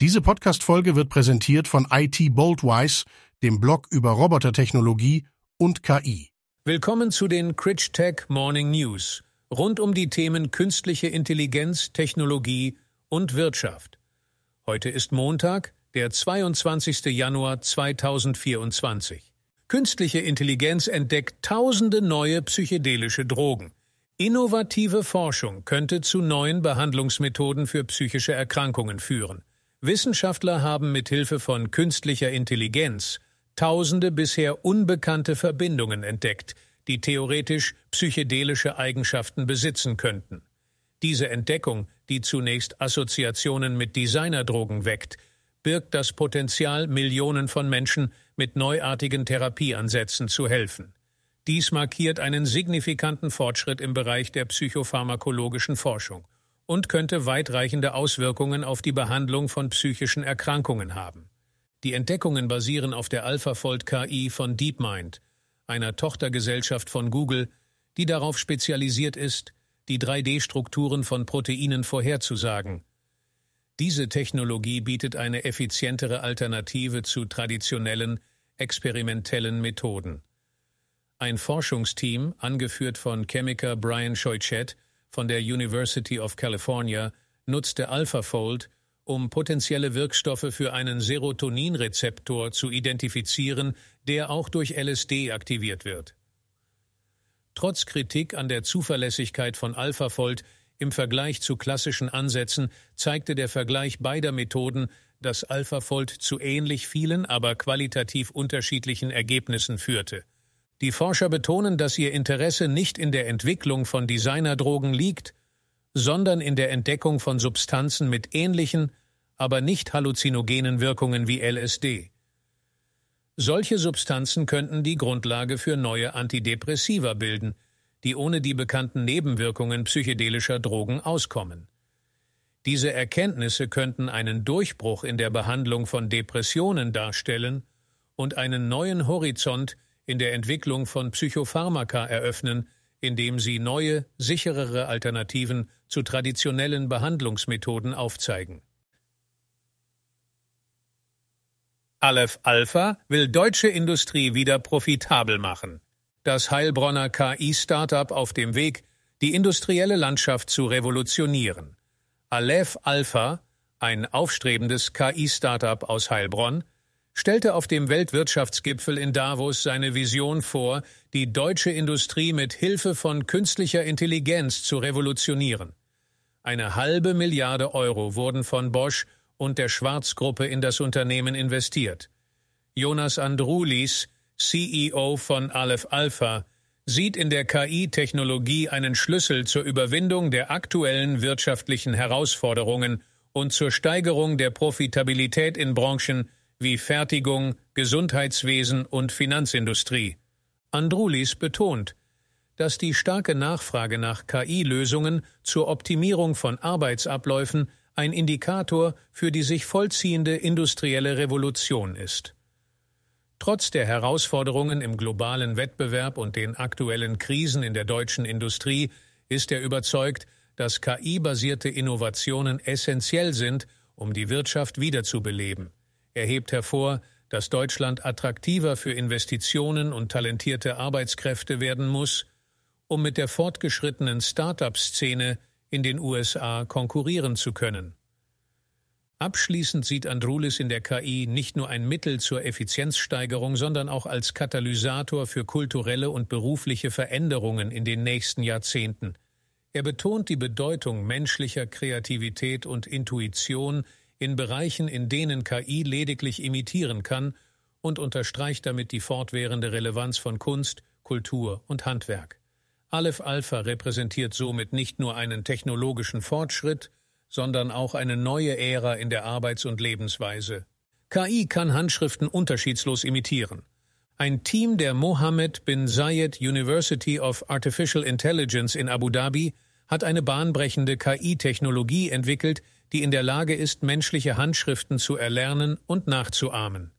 Diese Podcast-Folge wird präsentiert von IT Boldwise, dem Blog über Robotertechnologie und KI. Willkommen zu den Critch Tech Morning News rund um die Themen künstliche Intelligenz, Technologie und Wirtschaft. Heute ist Montag, der 22. Januar 2024. Künstliche Intelligenz entdeckt tausende neue psychedelische Drogen. Innovative Forschung könnte zu neuen Behandlungsmethoden für psychische Erkrankungen führen. Wissenschaftler haben mit Hilfe von künstlicher Intelligenz tausende bisher unbekannte Verbindungen entdeckt, die theoretisch psychedelische Eigenschaften besitzen könnten. Diese Entdeckung, die zunächst Assoziationen mit Designerdrogen weckt, birgt das Potenzial, Millionen von Menschen mit neuartigen Therapieansätzen zu helfen. Dies markiert einen signifikanten Fortschritt im Bereich der psychopharmakologischen Forschung und könnte weitreichende Auswirkungen auf die Behandlung von psychischen Erkrankungen haben. Die Entdeckungen basieren auf der AlphaFold KI von DeepMind, einer Tochtergesellschaft von Google, die darauf spezialisiert ist, die 3D-Strukturen von Proteinen vorherzusagen. Diese Technologie bietet eine effizientere Alternative zu traditionellen, experimentellen Methoden. Ein Forschungsteam, angeführt von Chemiker Brian Scheuchet, von der University of California nutzte AlphaFold, um potenzielle Wirkstoffe für einen Serotoninrezeptor zu identifizieren, der auch durch LSD aktiviert wird. Trotz Kritik an der Zuverlässigkeit von AlphaFold im Vergleich zu klassischen Ansätzen zeigte der Vergleich beider Methoden, dass AlphaFold zu ähnlich vielen, aber qualitativ unterschiedlichen Ergebnissen führte. Die Forscher betonen, dass ihr Interesse nicht in der Entwicklung von Designerdrogen liegt, sondern in der Entdeckung von Substanzen mit ähnlichen, aber nicht halluzinogenen Wirkungen wie LSD. Solche Substanzen könnten die Grundlage für neue Antidepressiva bilden, die ohne die bekannten Nebenwirkungen psychedelischer Drogen auskommen. Diese Erkenntnisse könnten einen Durchbruch in der Behandlung von Depressionen darstellen und einen neuen Horizont in der Entwicklung von Psychopharmaka eröffnen, indem sie neue, sicherere Alternativen zu traditionellen Behandlungsmethoden aufzeigen. Aleph Alpha will deutsche Industrie wieder profitabel machen. Das Heilbronner KI-Startup auf dem Weg, die industrielle Landschaft zu revolutionieren. Aleph Alpha, ein aufstrebendes KI-Startup aus Heilbronn, stellte auf dem Weltwirtschaftsgipfel in Davos seine Vision vor, die deutsche Industrie mit Hilfe von künstlicher Intelligenz zu revolutionieren. Eine halbe Milliarde Euro wurden von Bosch und der Schwarzgruppe in das Unternehmen investiert. Jonas Andrulis, CEO von Aleph Alpha, sieht in der KI-Technologie einen Schlüssel zur Überwindung der aktuellen wirtschaftlichen Herausforderungen und zur Steigerung der Profitabilität in Branchen, wie Fertigung, Gesundheitswesen und Finanzindustrie. Andrulis betont, dass die starke Nachfrage nach KI-Lösungen zur Optimierung von Arbeitsabläufen ein Indikator für die sich vollziehende industrielle Revolution ist. Trotz der Herausforderungen im globalen Wettbewerb und den aktuellen Krisen in der deutschen Industrie ist er überzeugt, dass KI-basierte Innovationen essentiell sind, um die Wirtschaft wiederzubeleben. Er hebt hervor, dass Deutschland attraktiver für Investitionen und talentierte Arbeitskräfte werden muss, um mit der fortgeschrittenen Start-up-Szene in den USA konkurrieren zu können. Abschließend sieht Andrulis in der KI nicht nur ein Mittel zur Effizienzsteigerung, sondern auch als Katalysator für kulturelle und berufliche Veränderungen in den nächsten Jahrzehnten. Er betont die Bedeutung menschlicher Kreativität und Intuition in Bereichen, in denen KI lediglich imitieren kann und unterstreicht damit die fortwährende Relevanz von Kunst, Kultur und Handwerk. Aleph Alpha repräsentiert somit nicht nur einen technologischen Fortschritt, sondern auch eine neue Ära in der Arbeits- und Lebensweise. KI kann Handschriften unterschiedslos imitieren. Ein Team der Mohammed bin Zayed University of Artificial Intelligence in Abu Dhabi hat eine bahnbrechende KI-Technologie entwickelt, die in der Lage ist, menschliche Handschriften zu erlernen und nachzuahmen.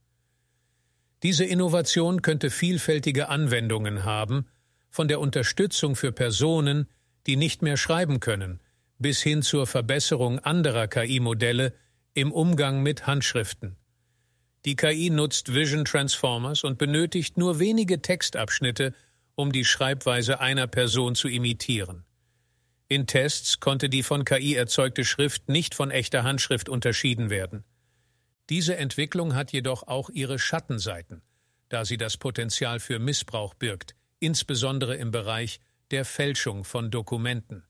Diese Innovation könnte vielfältige Anwendungen haben, von der Unterstützung für Personen, die nicht mehr schreiben können, bis hin zur Verbesserung anderer KI-Modelle, im Umgang mit Handschriften. Die KI nutzt Vision Transformers und benötigt nur wenige Textabschnitte, um die Schreibweise einer Person zu imitieren. In Tests konnte die von KI erzeugte Schrift nicht von echter Handschrift unterschieden werden. Diese Entwicklung hat jedoch auch ihre Schattenseiten, da sie das Potenzial für Missbrauch birgt, insbesondere im Bereich der Fälschung von Dokumenten.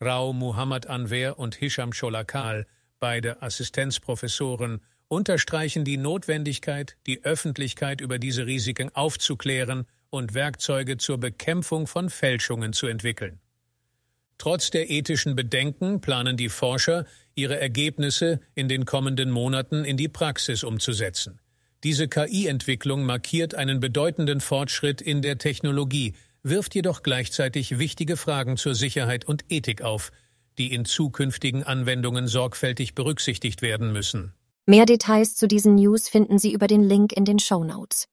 Rao Muhammad Anwer und Hisham Sholakal, beide Assistenzprofessoren, unterstreichen die Notwendigkeit, die Öffentlichkeit über diese Risiken aufzuklären und Werkzeuge zur Bekämpfung von Fälschungen zu entwickeln. Trotz der ethischen Bedenken planen die Forscher, ihre Ergebnisse in den kommenden Monaten in die Praxis umzusetzen. Diese KI-Entwicklung markiert einen bedeutenden Fortschritt in der Technologie, wirft jedoch gleichzeitig wichtige Fragen zur Sicherheit und Ethik auf, die in zukünftigen Anwendungen sorgfältig berücksichtigt werden müssen. Mehr Details zu diesen News finden Sie über den Link in den Show Notes.